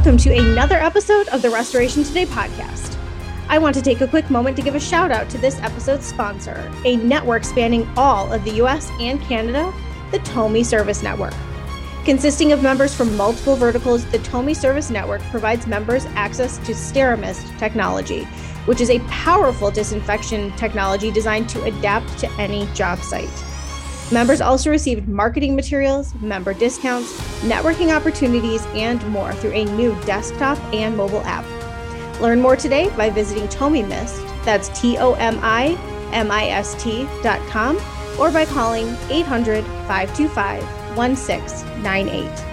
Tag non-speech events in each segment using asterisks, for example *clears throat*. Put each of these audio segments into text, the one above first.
Welcome to another episode of the Restoration Today podcast. I want to take a quick moment to give a shout out to this episode's sponsor, a network spanning all of the US and Canada, the TOMI Service Network. Consisting of members from multiple verticals, the TOMI Service Network provides members access to SteraMist technology, which is a powerful disinfection technology designed to adapt to any job site. Members also received marketing materials, member discounts, networking opportunities, and more through a new desktop and mobile app. Learn more today by visiting TomiMist, that's T O M I M I S T dot com, or by calling 800 525 1698.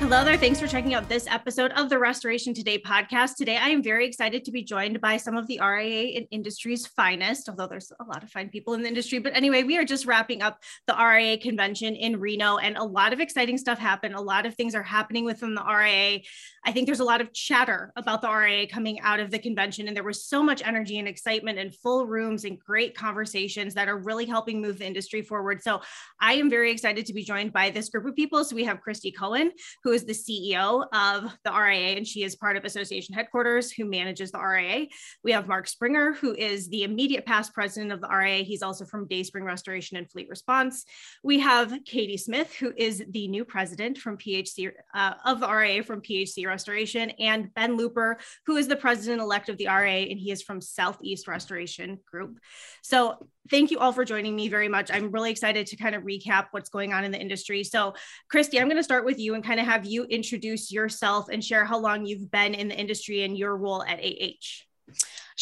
Hello there. Thanks for checking out this episode of the Restoration Today podcast. Today, I am very excited to be joined by some of the RIA and industry's finest, although there's a lot of fine people in the industry. But anyway, we are just wrapping up the RIA convention in Reno, and a lot of exciting stuff happened. A lot of things are happening within the RIA. I think there's a lot of chatter about the RIA coming out of the convention, and there was so much energy and excitement and full rooms and great conversations that are really helping move the industry forward. So I am very excited to be joined by this group of people. So we have Christy Cohen, who is the CEO of the RIA, and she is part of association headquarters who manages the RIA. We have Mark Springer, who is the immediate past president of the RIA. He's also from Dayspring Restoration and Fleet Response. We have Katie Smith, who is the new president from PHC uh, of the RIA from PHC Restoration, and Ben Looper, who is the president elect of the RIA, and he is from Southeast Restoration Group. So thank you all for joining me very much. I'm really excited to kind of recap what's going on in the industry. So, Christy, I'm going to start with you and kind of have you introduce yourself and share how long you've been in the industry and your role at AH.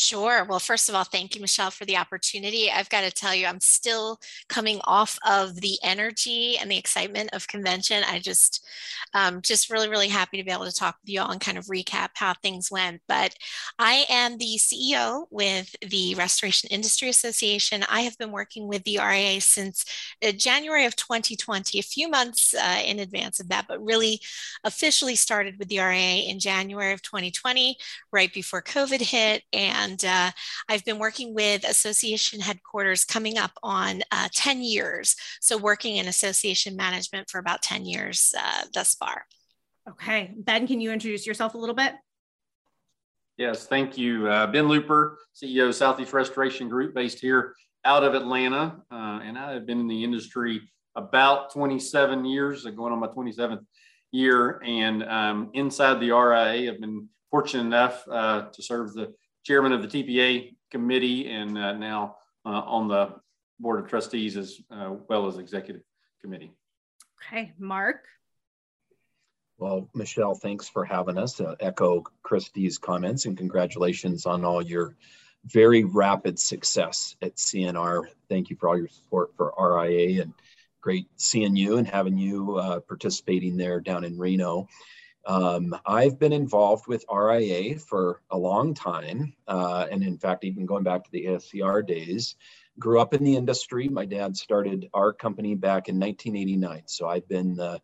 Sure. Well, first of all, thank you, Michelle, for the opportunity. I've got to tell you, I'm still coming off of the energy and the excitement of convention. I just, um, just really, really happy to be able to talk with you all and kind of recap how things went. But I am the CEO with the Restoration Industry Association. I have been working with the RIA since uh, January of 2020, a few months uh, in advance of that, but really officially started with the RIA in January of 2020, right before COVID hit. And and uh, I've been working with association headquarters coming up on uh, 10 years. So, working in association management for about 10 years uh, thus far. Okay. Ben, can you introduce yourself a little bit? Yes, thank you. Uh, ben Looper, CEO of Southeast Restoration Group, based here out of Atlanta. Uh, and I have been in the industry about 27 years, going on my 27th year. And um, inside the RIA, I've been fortunate enough uh, to serve the chairman of the TPA committee and uh, now uh, on the board of trustees as uh, well as executive committee. Okay, Mark. Well, Michelle, thanks for having us. Uh, echo Christy's comments and congratulations on all your very rapid success at CNR. Thank you for all your support for RIA and great seeing you and having you uh, participating there down in Reno. Um, I've been involved with RIA for a long time, uh, and in fact, even going back to the ASCR days. Grew up in the industry. My dad started our company back in 1989, so I've been the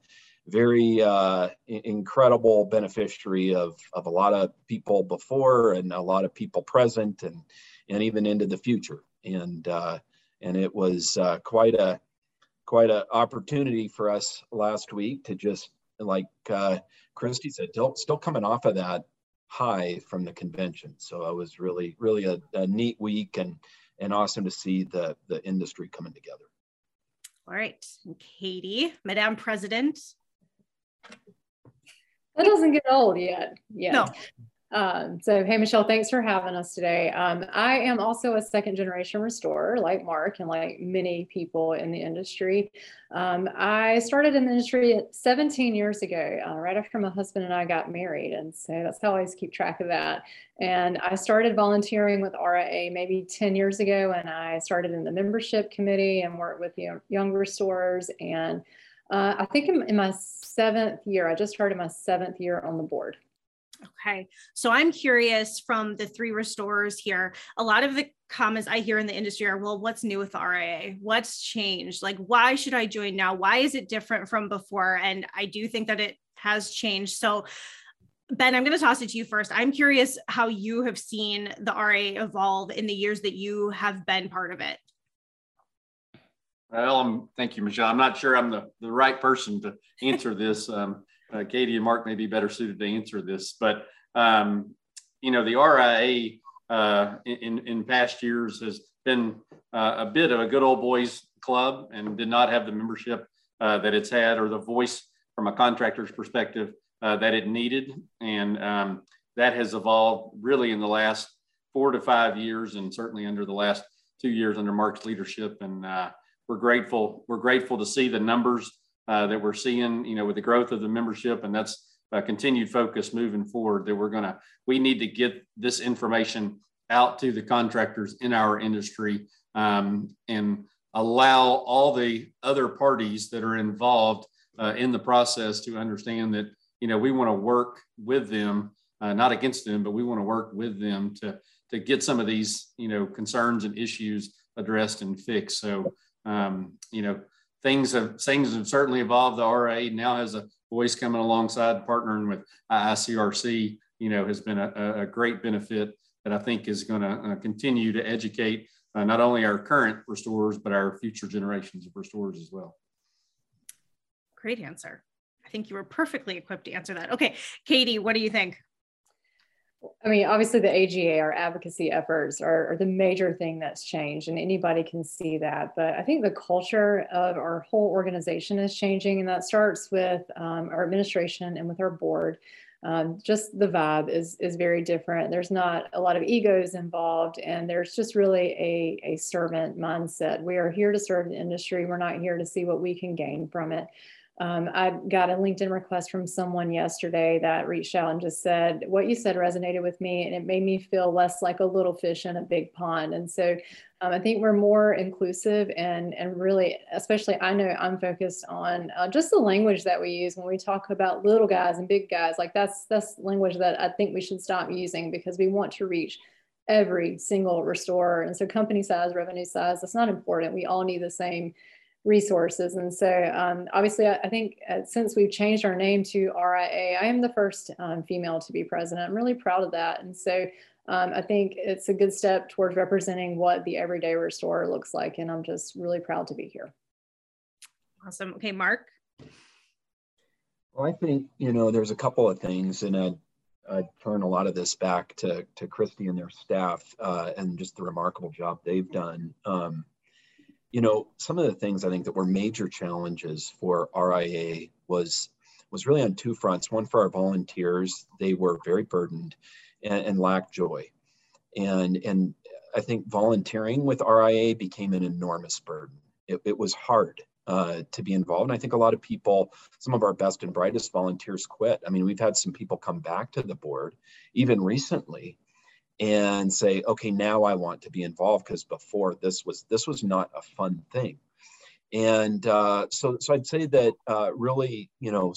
very uh, incredible beneficiary of, of a lot of people before and a lot of people present, and and even into the future. And uh, and it was uh, quite a quite an opportunity for us last week to just like uh, Christy said, still, still coming off of that high from the convention. So it was really, really a, a neat week and and awesome to see the the industry coming together. All right, Katie, Madame President. That doesn't get old yet. Yeah. No. Um, so, hey, Michelle, thanks for having us today. Um, I am also a second generation restorer, like Mark and like many people in the industry. Um, I started in the industry 17 years ago, uh, right after my husband and I got married. And so that's how I always keep track of that. And I started volunteering with RIA maybe 10 years ago, and I started in the membership committee and worked with young, young restorers. And uh, I think in, in my seventh year, I just started my seventh year on the board. Okay. So I'm curious from the three restorers here, a lot of the comments I hear in the industry are, well, what's new with the RIA? What's changed? Like, why should I join now? Why is it different from before? And I do think that it has changed. So, Ben, I'm going to toss it to you first. I'm curious how you have seen the RIA evolve in the years that you have been part of it. Well, thank you, Michelle. I'm not sure I'm the, the right person to answer this. Um, uh, Katie and Mark may be better suited to answer this, but um, you know, the RIA uh, in in past years has been uh, a bit of a good old boys club and did not have the membership uh, that it's had or the voice from a contractor's perspective uh, that it needed, and um, that has evolved really in the last four to five years, and certainly under the last two years under Mark's leadership. And we're grateful. We're grateful to see the numbers uh, that we're seeing, you know, with the growth of the membership, and that's a continued focus moving forward. That we're gonna, we need to get this information out to the contractors in our industry um, and allow all the other parties that are involved uh, in the process to understand that you know we want to work with them, uh, not against them, but we want to work with them to to get some of these you know concerns and issues addressed and fixed. So um, you know things have things have certainly evolved. The RA now has a voice coming alongside, partnering with IICRC. You know has been a, a great benefit that I think is going to uh, continue to educate uh, not only our current restorers but our future generations of restorers as well. Great answer. I think you were perfectly equipped to answer that. Okay, Katie, what do you think? I mean, obviously, the AGA, our advocacy efforts, are, are, the major thing that's changed, and anybody can see that. But I think the culture of our whole organization is changing, and that starts with um, our administration and with our board. Um, just the vibe is is very different. There's not a lot of egos involved, and there's just really a, a servant mindset. We are here to serve the industry. We're not here to see what we can gain from it. Um, I got a LinkedIn request from someone yesterday that reached out and just said, What you said resonated with me, and it made me feel less like a little fish in a big pond. And so um, I think we're more inclusive and, and really, especially, I know I'm focused on uh, just the language that we use when we talk about little guys and big guys. Like that's, that's language that I think we should stop using because we want to reach every single restorer. And so, company size, revenue size, that's not important. We all need the same resources. And so, um, obviously, I, I think uh, since we've changed our name to RIA, I am the first um, female to be president. I'm really proud of that. And so, um, I think it's a good step towards representing what the everyday restorer looks like. And I'm just really proud to be here. Awesome. Okay, Mark. Well, I think, you know, there's a couple of things, and I'd, I'd turn a lot of this back to, to Christy and their staff uh, and just the remarkable job they've done. Um, you know, some of the things I think that were major challenges for RIA was was really on two fronts. One for our volunteers, they were very burdened and, and lacked joy. And and I think volunteering with RIA became an enormous burden. It, it was hard uh, to be involved. And I think a lot of people, some of our best and brightest volunteers quit. I mean, we've had some people come back to the board, even recently, and say, okay, now I want to be involved because before this was this was not a fun thing. And uh, so, so I'd say that uh, really, you know,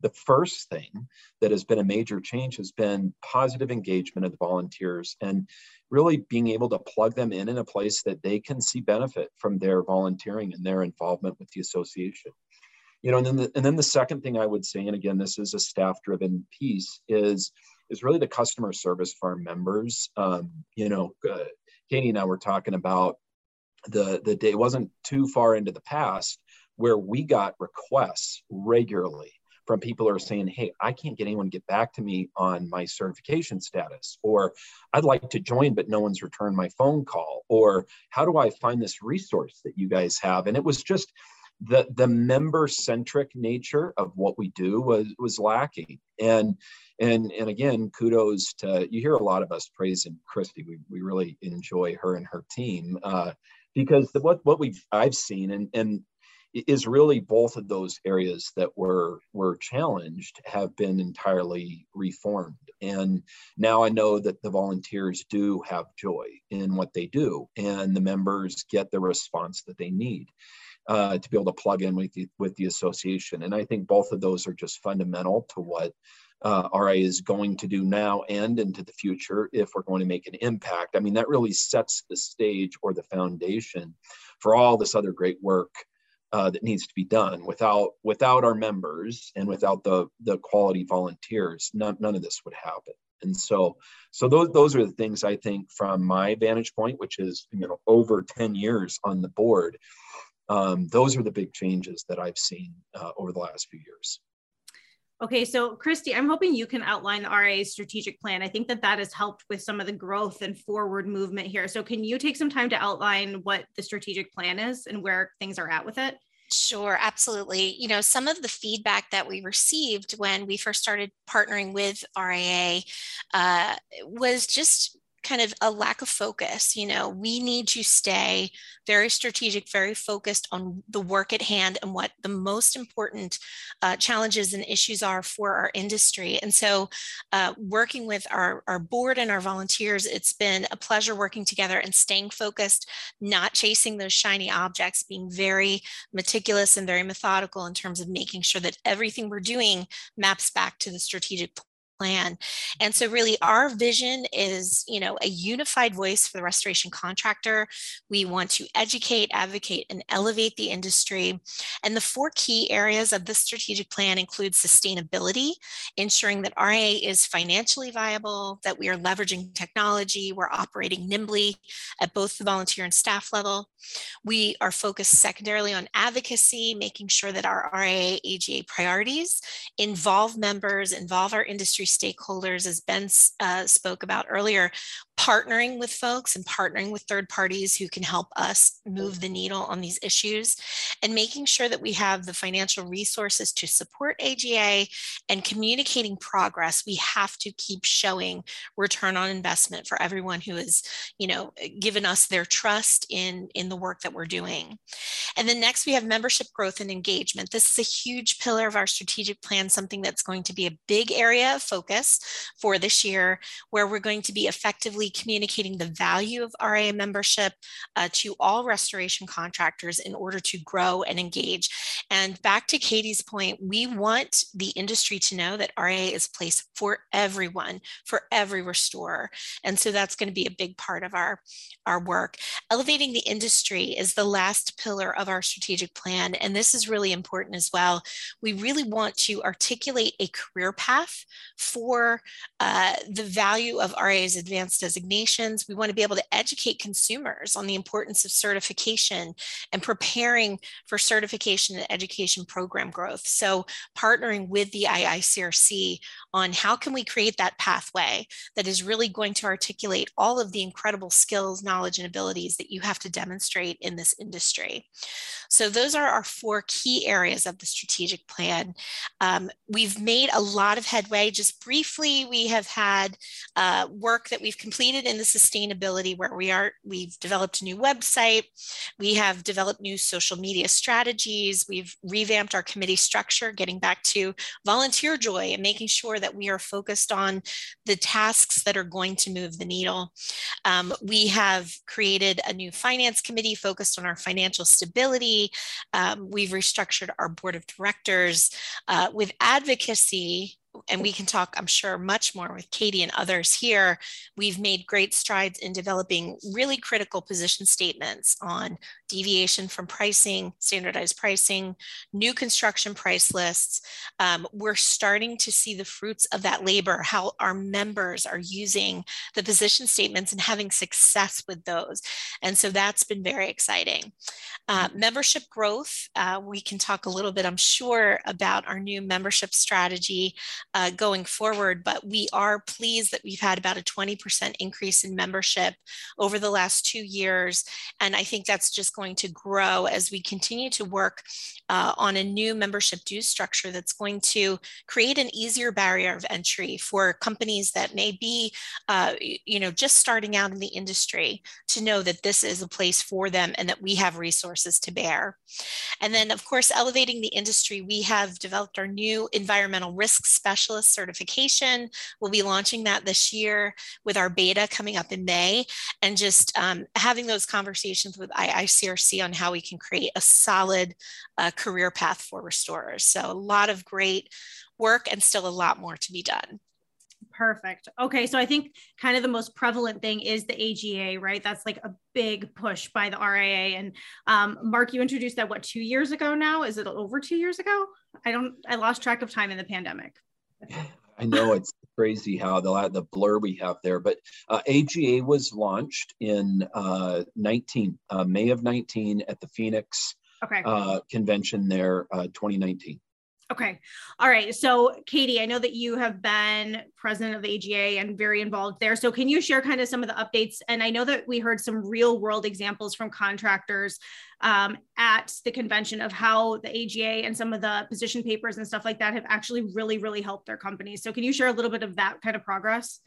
the first thing that has been a major change has been positive engagement of the volunteers and really being able to plug them in in a place that they can see benefit from their volunteering and their involvement with the association you know and then the, and then the second thing i would say and again this is a staff driven piece is is really the customer service for our members. Um, you know, uh, Katie and I were talking about the the day wasn't too far into the past where we got requests regularly from people who are saying, "Hey, I can't get anyone to get back to me on my certification status," or "I'd like to join, but no one's returned my phone call," or "How do I find this resource that you guys have?" And it was just the the member centric nature of what we do was was lacking. And and and again kudos to you hear a lot of us praising christy. We, we really enjoy her and her team uh, because the, what what we've i've seen and and is really both of those areas that were were challenged have been entirely reformed. And now i know that the volunteers do have joy in what they do and the members get the response that they need uh, to be able to plug in with the, with the association. And I think both of those are just fundamental to what uh, RA is going to do now and into the future if we're going to make an impact. I mean, that really sets the stage or the foundation for all this other great work uh, that needs to be done. Without without our members and without the the quality volunteers, none, none of this would happen. And so, so those those are the things I think from my vantage point, which is you know over ten years on the board, Um, those are the big changes that I've seen uh, over the last few years. Okay, so Christy, I'm hoping you can outline the RA's strategic plan. I think that that has helped with some of the growth and forward movement here. So, can you take some time to outline what the strategic plan is and where things are at with it? Sure, absolutely. You know, some of the feedback that we received when we first started partnering with RIA uh, was just kind of a lack of focus. You know, we need to stay very strategic, very focused on the work at hand and what the most important uh, challenges and issues are for our industry. And so, uh, working with our, our board and our volunteers, it's been a pleasure working together and staying focused, not chasing those shiny objects, being very meticulous and very methodical in terms of making sure that everything we're doing maps back to the strategic plan. And so really our vision is, you know, a unified voice for the restoration contractor. We want to educate, advocate, and elevate the industry. And the four key areas of the strategic plan include sustainability, ensuring that RIA is financially viable, that we are leveraging technology, we're operating nimbly at both the volunteer and staff level. We are focused secondarily on advocacy, making sure that our RIA AGA priorities involve members, involve our industry stakeholders, as Ben uh, spoke about earlier, partnering with folks and partnering with third parties who can help us move the needle on these issues and making sure that we have the financial resources to support AGA and communicating progress. We have to keep showing return on investment for everyone who has, you know, given us their trust in, in the work that we're doing. And then next we have membership growth and engagement. This is a huge pillar of our strategic plan, something that's going to be a big area of focus for this year, where we're going to be effectively communicating the value of RIA membership uh, to all restoration contractors in order to grow and engage. And back to Katie's point, we want the industry to know that RIA is a place for everyone, for every restorer. And so that's going to be a big part of our, our work. Elevating the industry is the last pillar of our strategic plan. And this is really important as well. We really want to articulate a career path for uh, the value of RIA's advanced designations. We want to be able to educate consumers on the importance of certification and preparing for certification and education program growth. So partnering with the IICRC on how can we create that pathway that is really going to articulate all of the incredible skills, knowledge, and abilities that you have to demonstrate in this industry. So those are our four key areas of the strategic plan. Um, we've made a lot of headway. Just briefly, we have had uh, work that we've completed in the sustainability where we are, we've developed a new website, we have developed new social media strategies, we've revamped our committee structure, getting back to volunteer joy and making sure that we are focused on the tasks that are going to move the needle. Um, we have created a new finance committee focused on our financial stability. Um, we've restructured our board of directors uh, with advocacy and we can talk, I'm sure, much more with Katie and others here. We've made great strides in developing really critical position statements on deviation from pricing, standardized pricing, new construction price lists. Um, we're starting to see the fruits of that labor, how our members are using the position statements and having success with those. And so that's been very exciting. Uh, membership growth, uh, we can talk a little bit, I'm sure, about our new membership strategy uh, going forward, but we are pleased that we've had about a 20% increase in membership over the last two years. And I think that's just going to grow as we continue to work uh, on a new membership dues structure that's going to create an easier barrier of entry for companies that may be, uh, you know, just starting out in the industry to know that this is a place for them and that we have resources to bear. And then, of course, elevating the industry, we have developed our new environmental risk specialist certification. We'll be launching that this year with our beta coming up in May and just um, having those conversations with IICRC on how we can create a solid uh, career path for restorers. So a lot of great work and still a lot more to be done. Perfect. Okay. So I think kind of the most prevalent thing is the AGA, right? That's like a big push by the RIA. And um, Mark, you introduced that what, two years ago now? Is it over two years ago? I don't, I lost track of time in the pandemic. I know it's crazy how the, the blur we have there, but uh, AGA was launched in uh, 19, uh, May of 19 at the Phoenix okay. uh, convention there, uh, 2019. Okay. All right. So, Katie, I know that you have been president of AGA and very involved there. So, can you share kind of some of the updates? And I know that we heard some real world examples from contractors um, at the convention of how the AGA and some of the position papers and stuff like that have actually really, really helped their companies. So, can you share a little bit of that kind of progress?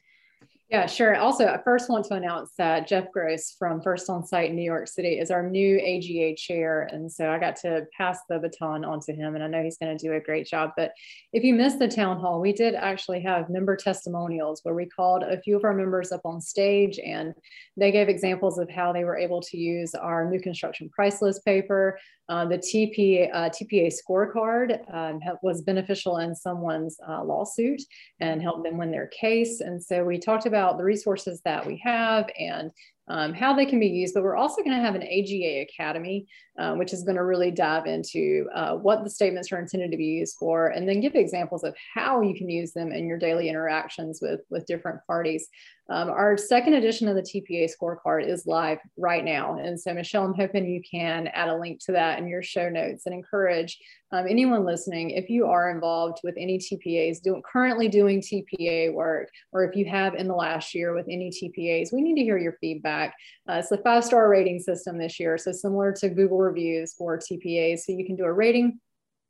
Yeah, sure. Also, I first want to announce that Jeff Gross from First On Site in New York City is our new AGA chair. And so I got to pass the baton on to him, and I know he's going to do a great job. But if you missed the town hall, we did actually have member testimonials where we called a few of our members up on stage and they gave examples of how they were able to use our new construction price list paper. Uh, the TP, uh, TPA scorecard um, was beneficial in someone's uh, lawsuit and helped them win their case. And so we talked about about the resources that we have and um, how they can be used. But we're also going to have an AGA Academy, uh, which is going to really dive into uh, what the statements are intended to be used for, and then give examples of how you can use them in your daily interactions with, with different parties. Um, our second edition of the TPA scorecard is live right now. And so, Michelle, I'm hoping you can add a link to that in your show notes and encourage um, anyone listening, if you are involved with any TPAs, doing, currently doing TPA work, or if you have in the last year with any TPAs, we need to hear your feedback. Uh, it's a five star rating system this year. So, similar to Google reviews for TPAs. So, you can do a rating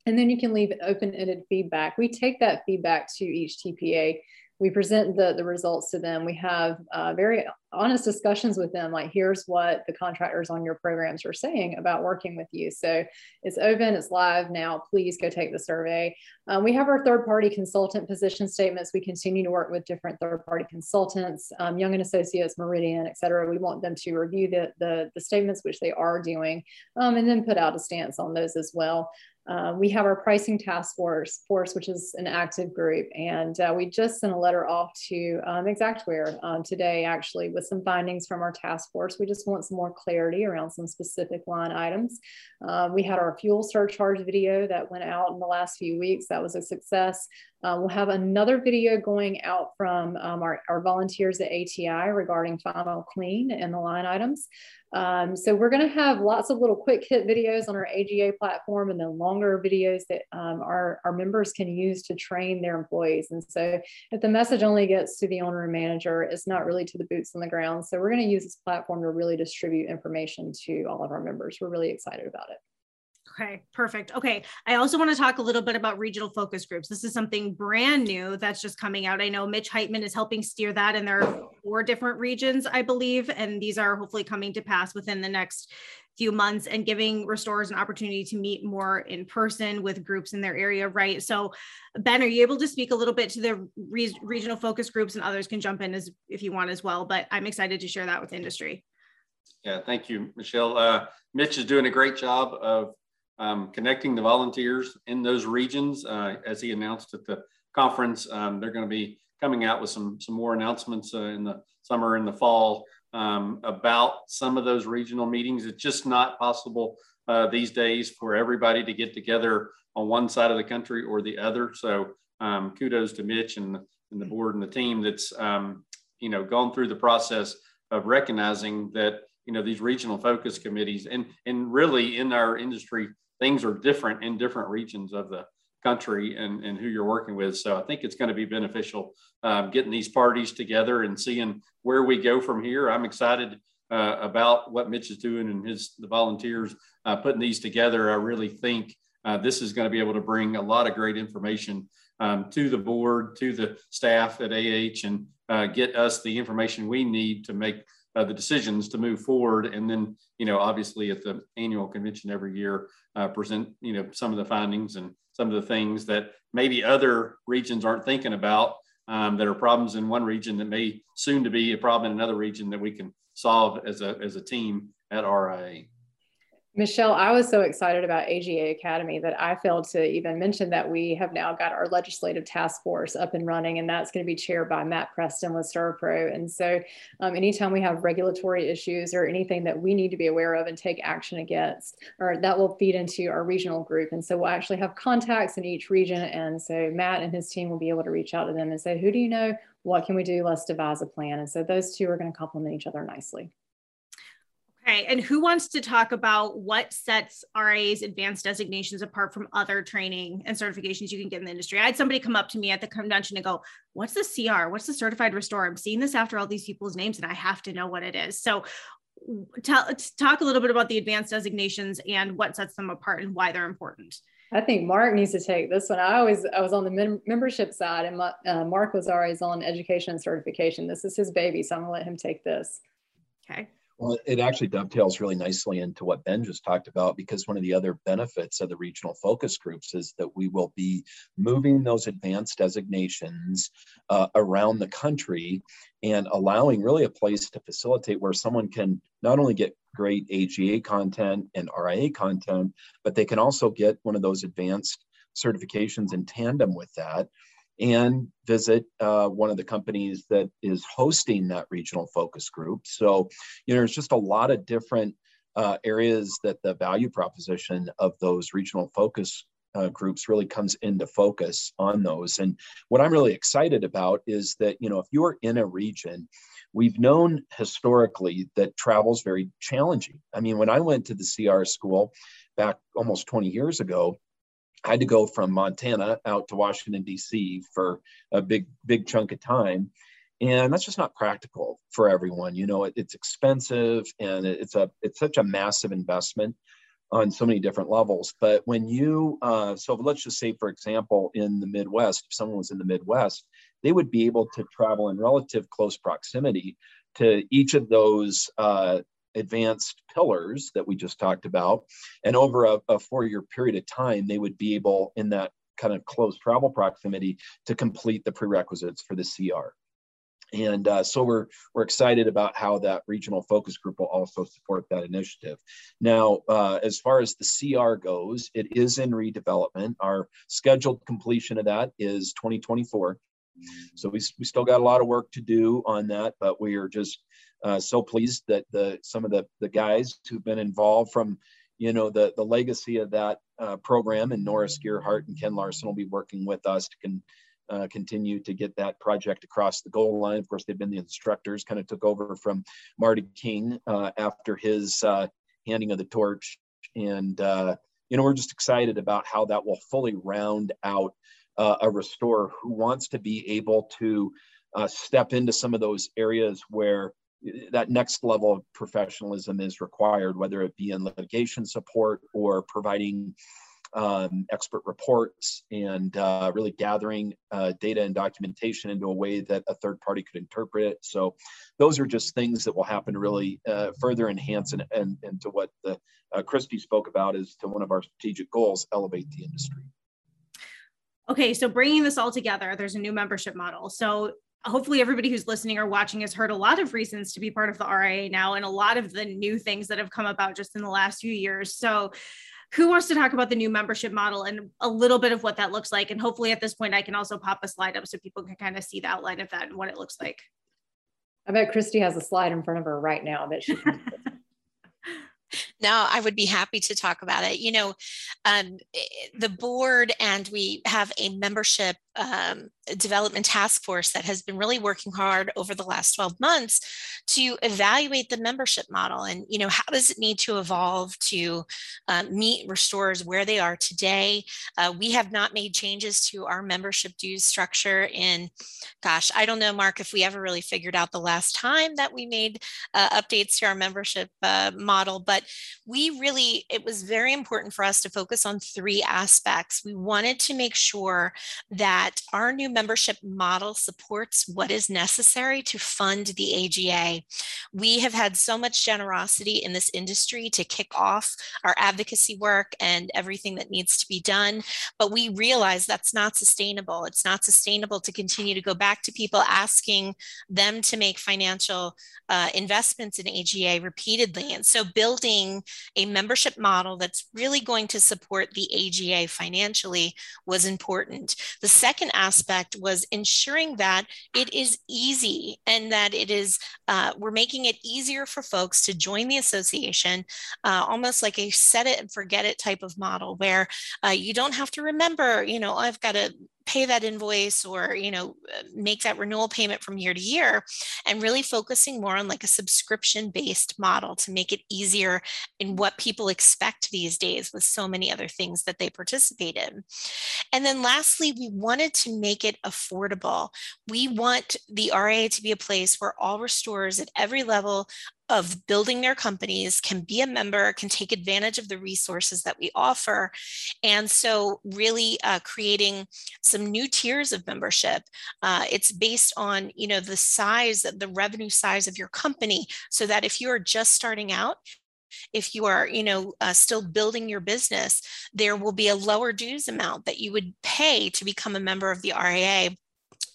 and then you can leave open ended feedback. We take that feedback to each TPA we present the, the results to them. We have uh, very honest discussions with them, like here's what the contractors on your programs are saying about working with you. So it's open, it's live now. Please go take the survey. Um, we have our third party consultant position statements. We continue to work with different third party consultants, um, Young and Associates, Meridian, et cetera. We want them to review the, the, the statements, which they are doing, um, and then put out a stance on those as well. Uh, we have our pricing task force, force, which is an active group, and uh, we just sent a letter off to um, Xactware um, today, actually, with some findings from our task force. We just want some more clarity around some specific line items. Uh, we had our fuel surcharge video that went out in the last few weeks. That was a success. Uh, we'll have another video going out from um, our, our volunteers at ATI regarding final clean and the line items. Um, so we're going to have lots of little quick hit videos on our AGA platform and then longer videos that um, our, our members can use to train their employees. And so if the message only gets to the owner and manager, it's not really to the boots on the ground. So we're going to use this platform to really distribute information to all of our members. We're really excited about it. Okay, perfect. Okay, I also want to talk a little bit about regional focus groups. This is something brand new that's just coming out. I know Mitch Heitman is helping steer that, and there are four different regions, I believe, and these are hopefully coming to pass within the next few months and giving restorers an opportunity to meet more in person with groups in their area, right? So, Ben, are you able to speak a little bit to the re- regional focus groups, and others can jump in as if you want as well? But I'm excited to share that with industry. Yeah, thank you, Michelle. Uh, Mitch is doing a great job of um, connecting the volunteers in those regions. Uh, as he announced at the conference, um, they're going to be coming out with some, some more announcements uh, in the summer and the fall um, about some of those regional meetings. It's just not possible uh, these days for everybody to get together on one side of the country or the other. So um, kudos to Mitch and, and the board and the team that's um, you know gone through the process of recognizing that you know these regional focus committees and and really in our industry things are different in different regions of the country and, and who you're working with. So I think it's going to be beneficial um, getting these parties together and seeing where we go from here. I'm excited uh, about what Mitch is doing and his the volunteers uh, putting these together. I really think uh, this is going to be able to bring a lot of great information um, to the board, to the staff at AH, and uh, get us the information we need to make uh, the decisions to move forward. And then, you know, obviously at the annual convention every year, uh, present, you know, some of the findings and some of the things that maybe other regions aren't thinking about um, that are problems in one region that may soon to be a problem in another region that we can solve as a, as a team at RIA. Michelle, I was so excited about AGA Academy that I failed to even mention that we have now got our legislative task force up and running, and that's going to be chaired by Matt Preston with StirPro. And so, um, anytime we have regulatory issues or anything that we need to be aware of and take action against, or that will feed into our regional group. And so, we'll actually have contacts in each region. And so, Matt and his team will be able to reach out to them and say, Who do you know? What can we do? Let's devise a plan. And so, those two are going to complement each other nicely. Okay, and who wants to talk about what sets RIA's advanced designations apart from other training and certifications you can get in the industry? I had somebody come up to me at the convention and go, What's the CR? What's the certified restorer? I'm seeing this after all these people's names and I have to know what it is. So, tell, talk a little bit about the advanced designations and what sets them apart and why they're important. I think Mark needs to take this one. I always I was on the mem- membership side, and my, uh, Mark was always on education and certification. This is his baby, so I'm gonna let him take this. Okay. Well, it actually dovetails really nicely into what Ben just talked about because one of the other benefits of the regional focus groups is that we will be moving those advanced designations uh, around the country and allowing really a place to facilitate where someone can not only get great AGA content and RIA content, but they can also get one of those advanced certifications in tandem with that and visit uh, one of the companies that is hosting that regional focus group. So, you know, there's just a lot of different uh, areas that the value proposition of those regional focus uh, groups really comes into focus on those. And what I'm really excited about is that, you know, if you're in a region, we've known historically that travel is very challenging. I mean, when I went to the CR school back almost 20 years ago, I had to go from Montana out to Washington D.C. for a big big chunk of time, and that's just not practical for everyone. You know, it, it's expensive and it's a it's such a massive investment on so many different levels. But when you uh, so let's just say, for example, in the Midwest, if someone was in the Midwest, they would be able to travel in relative close proximity to each of those uh, advanced pillars that we just talked about. And over a, a four year period of time, they would be able, in that kind of close travel proximity, to complete the prerequisites for the CR. And uh, so we're, we're excited about how that regional focus group will also support that initiative. Now, uh, as far as the CR goes, it is in redevelopment. Our scheduled completion of that is 2024. So we, we still got a lot of work to do on that, but we are just uh, so pleased that the some of the the guys who've been involved from you know the the legacy of that uh, program and Norris Gearhart and Ken Larson will be working with us to can uh, continue to get that project across the goal line. Of course, they've been the instructors, kind of took over from Marty King uh, after his uh, handing of the torch, and uh, you know we're just excited about how that will fully round out a restorer who wants to be able to step into some of those areas where that next level of professionalism is required, whether it be in litigation support or providing um, expert reports and uh, really gathering uh, data and documentation into a way that a third party could interpret it. So those are just things that will happen to really uh, further enhance and, and, and to what the, uh, Christy spoke about is to one of our strategic goals, elevate the industry. Okay, so bringing this all together, there's a new membership model. So hopefully everybody who's listening or watching has heard a lot of reasons to be part of the RIA now and a lot of the new things that have come about just in the last few years. So who wants to talk about the new membership model and a little bit of what that looks like? And hopefully at this point, I can also pop a slide up so people can kind of see the outline of that and what it looks like. I bet Christy has a slide in front of her right now that she can *laughs* No, I would be happy to talk about it. You know, um, eh, the board and we have a membership um, development task force that has been really working hard over the last 12 months to evaluate the membership model and you know how does it need to evolve to uh, meet restorers where they are today? Uh, we have not made changes to our membership dues structure in gosh i don't know mark if we ever really figured out the last time that we made uh, updates to our membership uh, model but we really it was very important for us to focus on three aspects. We wanted to make sure that that our new membership model supports what is necessary to fund the AGA. We have had so much generosity in this industry to kick off our advocacy work and everything that needs to be done, but we realize that's not sustainable. It's not sustainable to continue to go back to people asking them to make financial uh, investments in AGA repeatedly. And so building a membership model that's really going to support the AGA financially was important. The second second aspect was ensuring that it is easy and that it is, uh, we're making it easier for folks to join the association, uh, almost like a set it and forget it type of model where uh, you don't have to remember, you know, I've got to pay that invoice or you know uh, make that renewal payment from year to year and really focusing more on like a subscription based model to make it easier in what people expect these days with so many other things that they participate in. And then lastly we wanted to make it affordable. We want the RIA to be a place where all restorers at every level of building their companies can be a member can take advantage of the resources that we offer. And so really uh, creating some new tiers of membership uh, it's based on you know the size the revenue size of your company so that if you are just starting out if you are you know uh, still building your business there will be a lower dues amount that you would pay to become a member of the RIA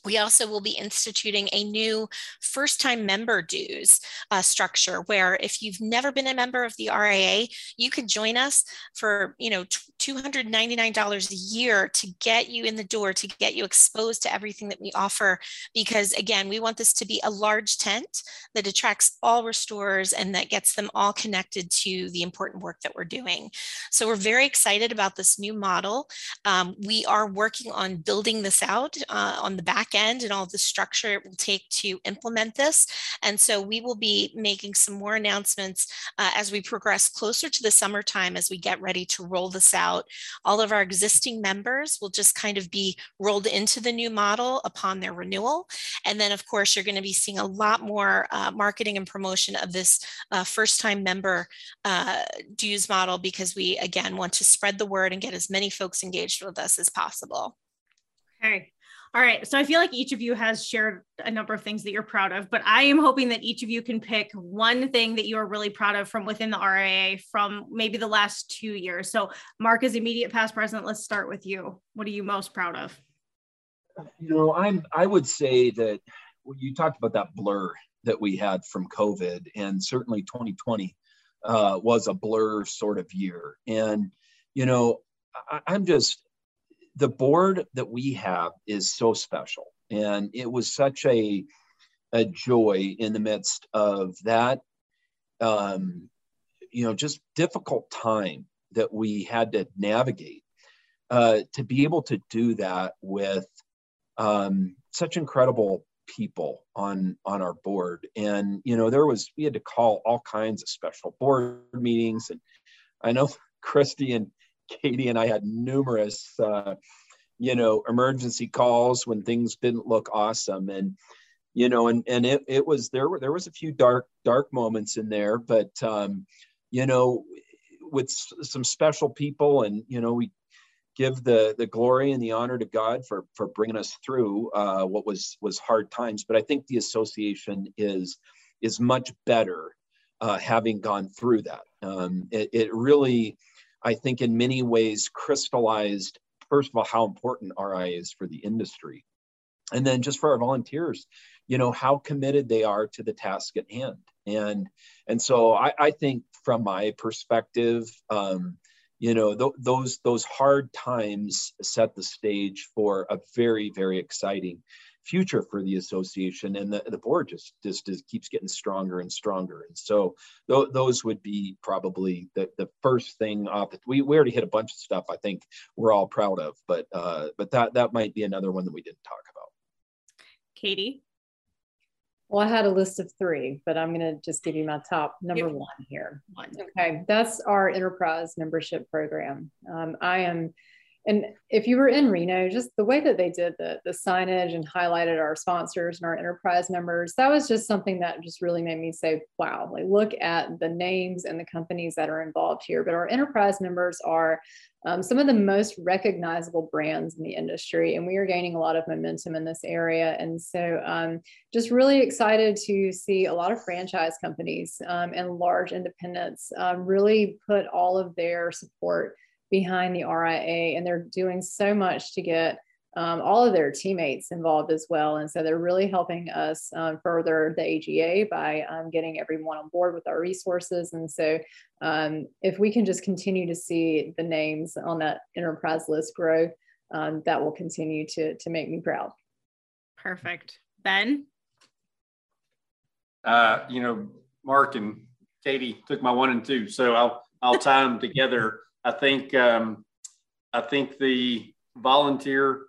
we also will be instituting a new first time member dues uh, structure where if you've never been a member of the RIA, you can join us for, you know, $299 a year to get you in the door, to get you exposed to everything that we offer. Because again, we want this to be a large tent that attracts all restorers and that gets them all connected to the important work that we're doing. So we're very excited about this new model. Um, we are working on building this out uh, on the back end and all the structure it will take to implement this. And so we will be making some more announcements uh, as we progress closer to the summertime as we get ready to roll this out. All of our existing members will just kind of be rolled into the new model upon their renewal. And then, of course, you're going to be seeing a lot more uh, marketing and promotion of this uh, first time member uh, dues model because we, again, want to spread the word and get as many folks engaged with us as possible. Okay. All right. So I feel like each of you has shared a number of things that you're proud of, but I am hoping that each of you can pick one thing that you are really proud of from within the RIA from maybe the last two years. So, Mark, is immediate past present, let's start with you. What are you most proud of? You know, I'm. I would say that you talked about that blur that we had from COVID, and certainly 2020 uh, was a blur sort of year. And you know, I, I'm just the board that we have is so special. And it was such a, a joy in the midst of that, um, you know, just difficult time that we had to navigate. Uh, to be able to do that with um, such incredible people on on our board and you know there was we had to call all kinds of special board meetings and i know *laughs* christy and Katie and I had numerous, uh, you know, emergency calls when things didn't look awesome, and you know, and and it it was there were there was a few dark dark moments in there, but um, you know, with some special people, and you know, we give the the glory and the honor to God for for bringing us through uh, what was was hard times. But I think the association is is much better uh, having gone through that. Um, it, it really I think in many ways crystallized, first of all, how important RI is for the industry. And then just for our volunteers, you know, how committed they are to the task at hand. And, and so I, I think from my perspective, um, you know, th- those, those hard times set the stage for a very, very exciting future for the association and the, the board just, just just keeps getting stronger and stronger and so th- those would be probably the, the first thing off the, we, we already hit a bunch of stuff i think we're all proud of but uh, but that that might be another one that we didn't talk about katie well, I had a list of three, but I'm going to just give you my top number one here. One. Okay, that's our enterprise membership program. Um, I am and if you were in Reno, just the way that they did the, the signage and highlighted our sponsors and our enterprise members, that was just something that just really made me say, wow, like look at the names and the companies that are involved here. But our enterprise members are um, some of the most recognizable brands in the industry, and we are gaining a lot of momentum in this area. And so, um, just really excited to see a lot of franchise companies um, and large independents um, really put all of their support behind the RIA, and they're doing so much to get um, all of their teammates involved as well. And so they're really helping us um, further the AGA by um, getting everyone on board with our resources. And so um, if we can just continue to see the names on that enterprise list grow, um, that will continue to, to make me proud. Perfect. Ben? Uh, you know, Mark and Katie took my one and two, so I'll I'll tie them together. I think um, I think the volunteer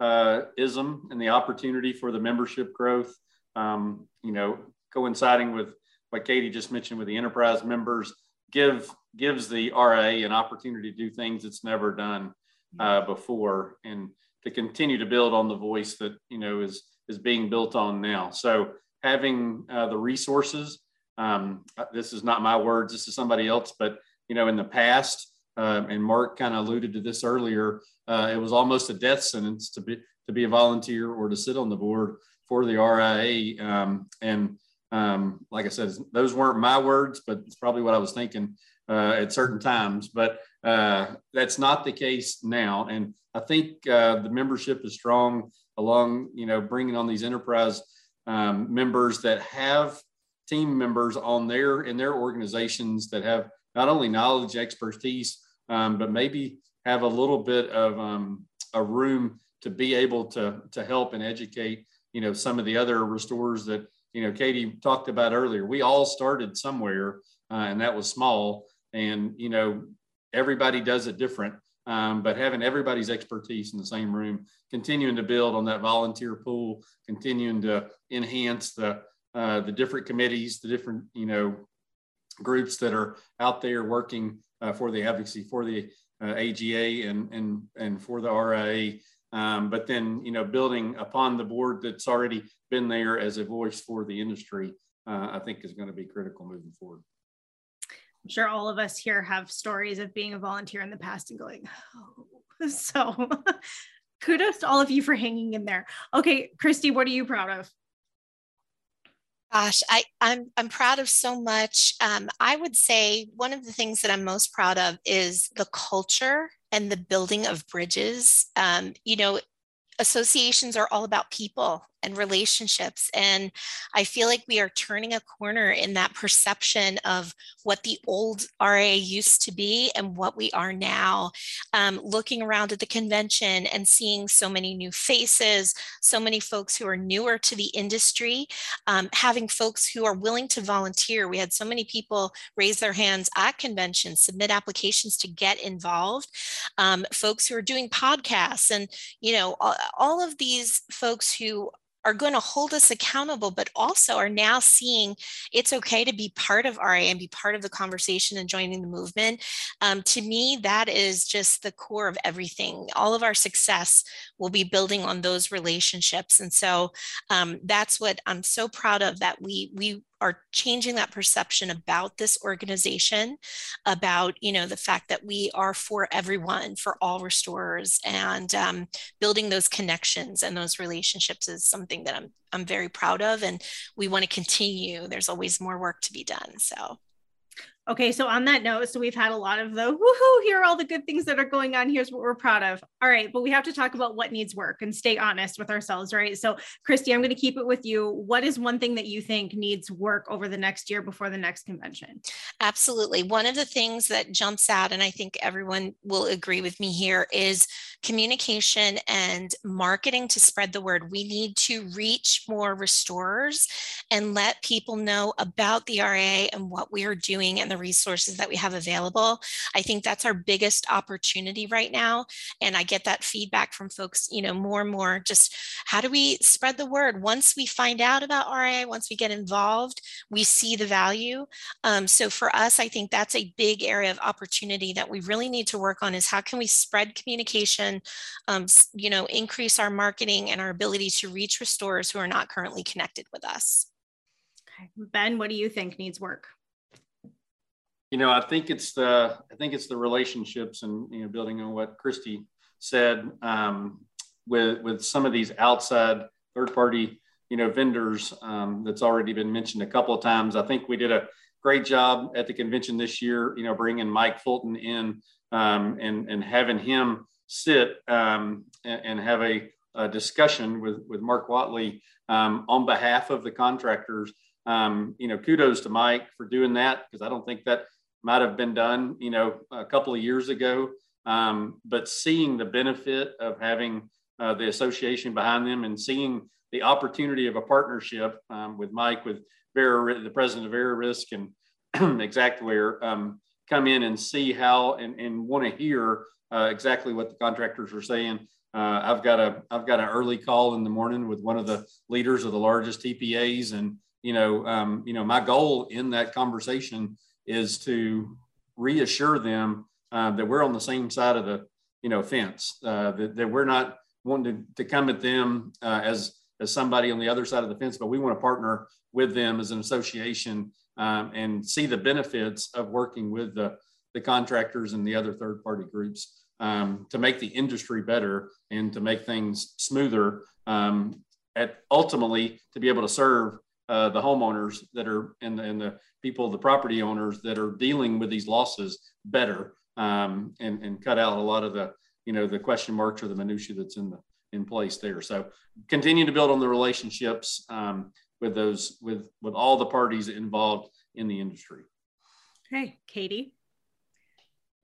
uh, ism and the opportunity for the membership growth. Um, you know, coinciding with what Katie just mentioned with the enterprise members, give gives the RA an opportunity to do things it's never done uh, before, and to continue to build on the voice that you know is is being built on now. So having uh, the resources. Um, this is not my words. This is somebody else. But you know, in the past, uh, and Mark kind of alluded to this earlier, uh, it was almost a death sentence to be to be a volunteer or to sit on the board for the RIA. Um, and um, like I said, those weren't my words, but it's probably what I was thinking uh, at certain times. But uh, that's not the case now. And I think uh, the membership is strong along, you know, bringing on these enterprise um, members that have team members on their in their organizations that have not only knowledge, expertise, um, but maybe have a little bit of um, a room to be able to to help and educate, you know, some of the other restorers that you know Katie talked about earlier. We all started somewhere, uh, and that was small, and you know everybody does it different. Um, but having everybody's expertise in the same room, continuing to build on that volunteer pool, continuing to enhance the uh, the different committees, the different you know groups that are out there working uh, for the advocacy for the uh, AGA and and and for the RIA. Um, but then you know building upon the board that's already been there as a voice for the industry, uh, I think is going to be critical moving forward. I'm sure all of us here have stories of being a volunteer in the past and going, oh. *laughs* so *laughs* kudos to all of you for hanging in there. Okay, Christy, what are you proud of? Gosh, I, I'm I'm proud of so much. Um, I would say one of the things that I'm most proud of is the culture and the building of bridges. Um, you know, associations are all about people and relationships. And I feel like we are turning a corner in that perception of what the old RA used to be and what we are now. Um, looking around at the convention and seeing so many new faces, so many folks who are newer to the industry, um, having folks who are willing to volunteer. We had so many people raise their hands at conventions, submit applications to get involved. Um, folks who are doing podcasts and, you know, all, all of these folks who are going to hold us accountable, but also are now seeing it's okay to be part of RA and be part of the conversation and joining the movement. Um, to me, that is just the core of everything. All of our success will be building on those relationships, and so um, that's what I'm so proud of. That we we are changing that perception about this organization about you know the fact that we are for everyone for all restorers and um, building those connections and those relationships is something that i'm i'm very proud of and we want to continue. There's always more work to be done so Okay, so on that note, so we've had a lot of the woohoo, here are all the good things that are going on. Here's what we're proud of. All right, but we have to talk about what needs work and stay honest with ourselves, right? So, Christy, I'm going to keep it with you. What is one thing that you think needs work over the next year before the next convention? Absolutely. One of the things that jumps out, and I think everyone will agree with me here, is communication and marketing to spread the word. We need to reach more restorers and let people know about the RA and what we are doing and the resources that we have available. I think that's our biggest opportunity right now. And I get that feedback from folks, you know, more and more just how do we spread the word? Once we find out about RIA, once we get involved, we see the value. Um, so for us, I think that's a big area of opportunity that we really need to work on is how can we spread communication, um, you know, increase our marketing and our ability to reach restorers who are not currently connected with us. Okay. Ben, what do you think needs work? You know, I think it's the I think it's the relationships and you know building on what Christy said um, with with some of these outside third party you know vendors um, that's already been mentioned a couple of times. I think we did a great job at the convention this year. You know, bringing Mike Fulton in um, and and having him sit um, and, and, have a, a, discussion with with Mark Watley um, on behalf of the contractors. Um, you know, kudos to Mike for doing that because I don't think that might have been done, you know, a couple of years ago. Um, but seeing the benefit of having uh, the association behind them and seeing the opportunity of a partnership um, with Mike, with Vera, the president of Verisk and *clears throat* Xactware, um, come in and see how and, and want to hear uh, exactly what the contractors are saying. uh, I've got a I've got an early call in the morning with one of the leaders of the largest TPAs, and you know, um, you know, my goal in that conversation is to reassure them uh, that we're on the same side of the you know fence, uh, that, that we're not wanting to, to come at them uh, as as somebody on the other side of the fence, but we want to partner with them as an association um, and see the benefits of working with the, the contractors and the other third party groups um, to make the industry better and to make things smoother um, at ultimately to be able to serve uh, the homeowners that are and, and the people the property owners that are dealing with these losses better um, and, and cut out a lot of the you know the question marks or the minutia that's in the in place there. So continue to build on the relationships um, with those with with all the parties involved in the industry. Okay katie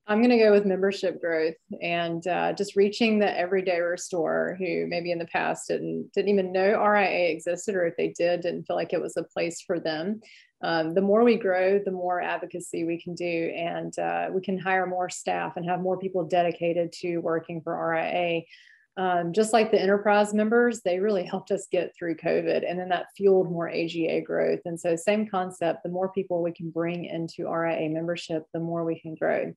I'm going to go with membership growth and uh, just reaching the everyday restorer who maybe in the past didn't didn't even know RIA existed, or if they did, didn't feel like it was a place for them. Um, the more we grow, the more advocacy we can do, and uh, we can hire more staff and have more people dedicated to working for RIA. Um, just like the enterprise members, they really helped us get through COVID, and then that fueled more AGA growth. And so, same concept: the more people we can bring into RIA membership, the more we can grow.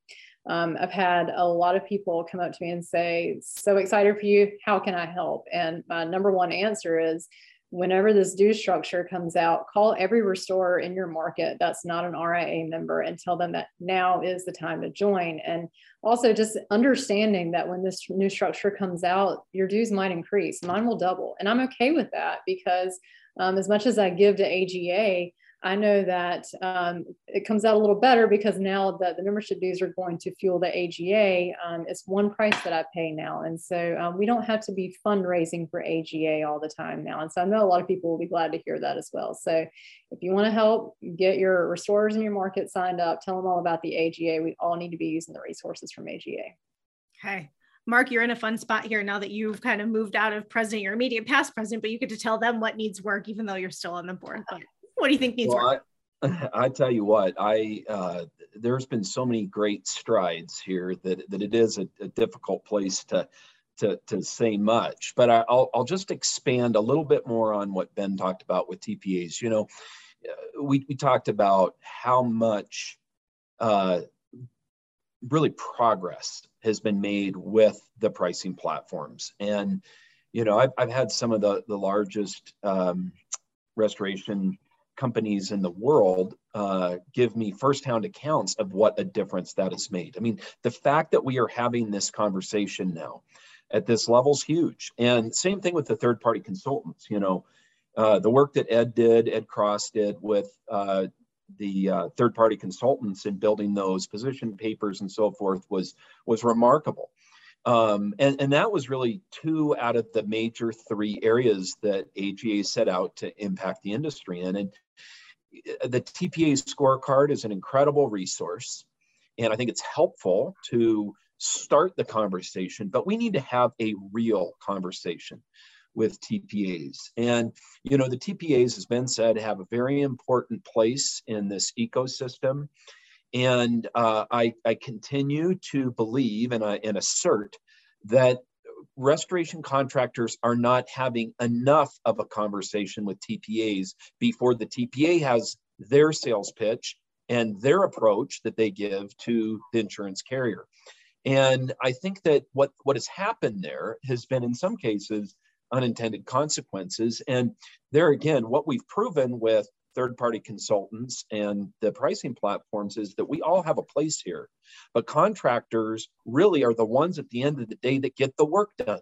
Um, I've had a lot of people come up to me and say, So excited for you. How can I help? And my number one answer is, whenever this due structure comes out, call every restorer in your market that's not an RIA member and tell them that now is the time to join. And also just understanding that when this new structure comes out, your dues might increase, mine will double. And I'm okay with that because um, as much as I give to AGA, I know that um, it comes out a little better because now that the membership dues are going to fuel the AGA, um, it's one price that I pay now. And so um, we don't have to be fundraising for AGA all the time now. And so I know a lot of people will be glad to hear that as well. So if you want to help get your restorers in your market signed up, tell them all about the AGA. We all need to be using the resources from AGA. Okay. Mark, you're in a fun spot here now that you've kind of moved out of president, your immediate past president, but you get to tell them what needs work, even though you're still on the board. But what do you think needs well, work? I, *laughs* I, tell you what, I uh, there's been so many great strides here that that it is a, a difficult place to to to say much. But I, will I'll just expand a little bit more on what Ben talked about with TPAs. You know, uh, we we talked about how much. Uh, really progress has been made with the pricing platforms and you know i've, I've had some of the the largest um, restoration companies in the world uh, give me firsthand accounts of what a difference that has made. I mean, the fact that we are having this conversation now at this level is huge. And same thing with the third party consultants. You know, uh, the work that Ed did, Ed Cross did with uh, the uh, third party consultants in building those position papers and so forth was was remarkable. Um, and, and that was really two out of the major three areas that AGA set out to impact the industry in. And the TPA scorecard is an incredible resource. And I think it's helpful to start the conversation, but we need to have a real conversation with TPAs. And, you know, the TPAs, as Ben said, have a very important place in this ecosystem. And uh, I, I continue to believe and, I, and assert that restoration contractors are not having enough of a conversation with TPAs before the TPA has their sales pitch and their approach that they give to the insurance carrier. And I think that what, what has happened there has been, in some cases, unintended consequences. And there again, what we've proven with third party consultants and the pricing platforms is that we all have a place here. But contractors really are the ones at the end of the day that get the work done.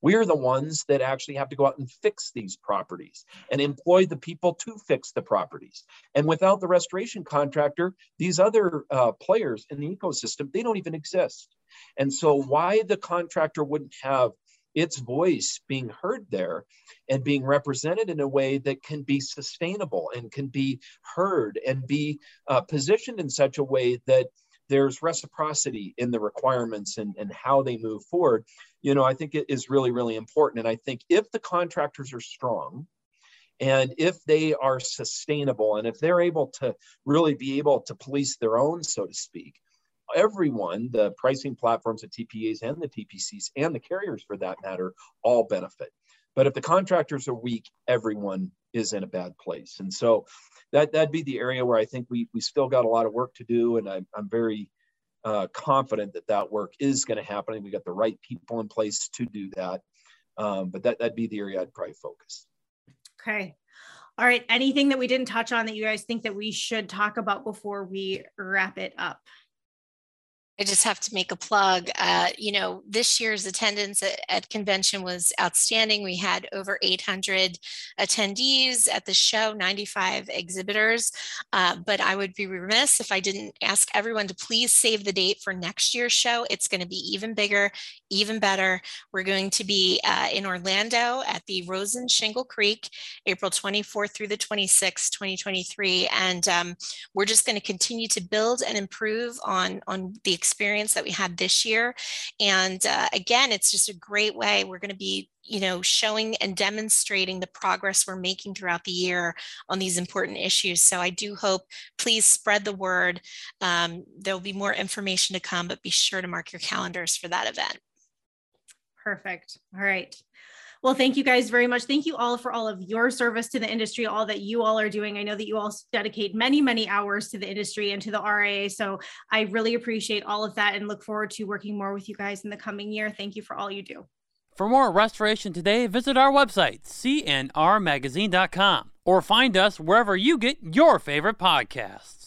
We are the ones that actually have to go out and fix these properties and employ the people to fix the properties. And without the restoration contractor, these other uh, players in the ecosystem, they don't even exist. And so, why the contractor wouldn't have its voice being heard there and being represented in a way that can be sustainable and can be heard and be uh, positioned in such a way that there's reciprocity in the requirements and, and how they move forward. You know i think it is really really important. And i think if the contractors are strong and if they are sustainable and if they're able to really be able to police their own so to speak everyone, the pricing platforms, the TPAs and the TPCs and the carriers for that matter, all benefit. But if the contractors are weak, everyone is in a bad place. And so that, that'd be the area where I think we, we still got a lot of work to do. And I'm, I'm very uh, confident that that work is going to happen. And we got the right people in place to do that. Um, but that, that'd be the area I'd probably focus. Okay. All right. Anything that we didn't touch on that you guys think that we should talk about before we wrap it up? I just have to make a plug. Uh, you know, this year's attendance at, at, convention was outstanding. We had over 800 attendees at the show, 95 exhibitors. Uh, but I would be remiss if I didn't ask everyone to please save the date for next year's show. It's going to be even bigger, even better. We're going to be uh, in Orlando at the Rosen Shingle Creek, April 24th through the 26th, 2023. And um, we're just going to continue to build and improve on, on the experience that we had this year. And uh, again, it's just a great way. We're going to be you know showing and demonstrating the progress we're making throughout the year on these important issues. So i do hope please spread the word. Um, there'll be more information to come but be sure to mark your calendars for that event. Perfect. All right well, thank you guys very much. Thank you all for all of your service to the industry, all that you all are doing. I know that you all dedicate many, many hours to the industry and to the RIA. So I really appreciate all of that and look forward to working more with you guys in the coming year. Thank you for all you do. For more Restoration Today, visit our website, cnrmagazine.com, or find us wherever you get your favorite podcasts.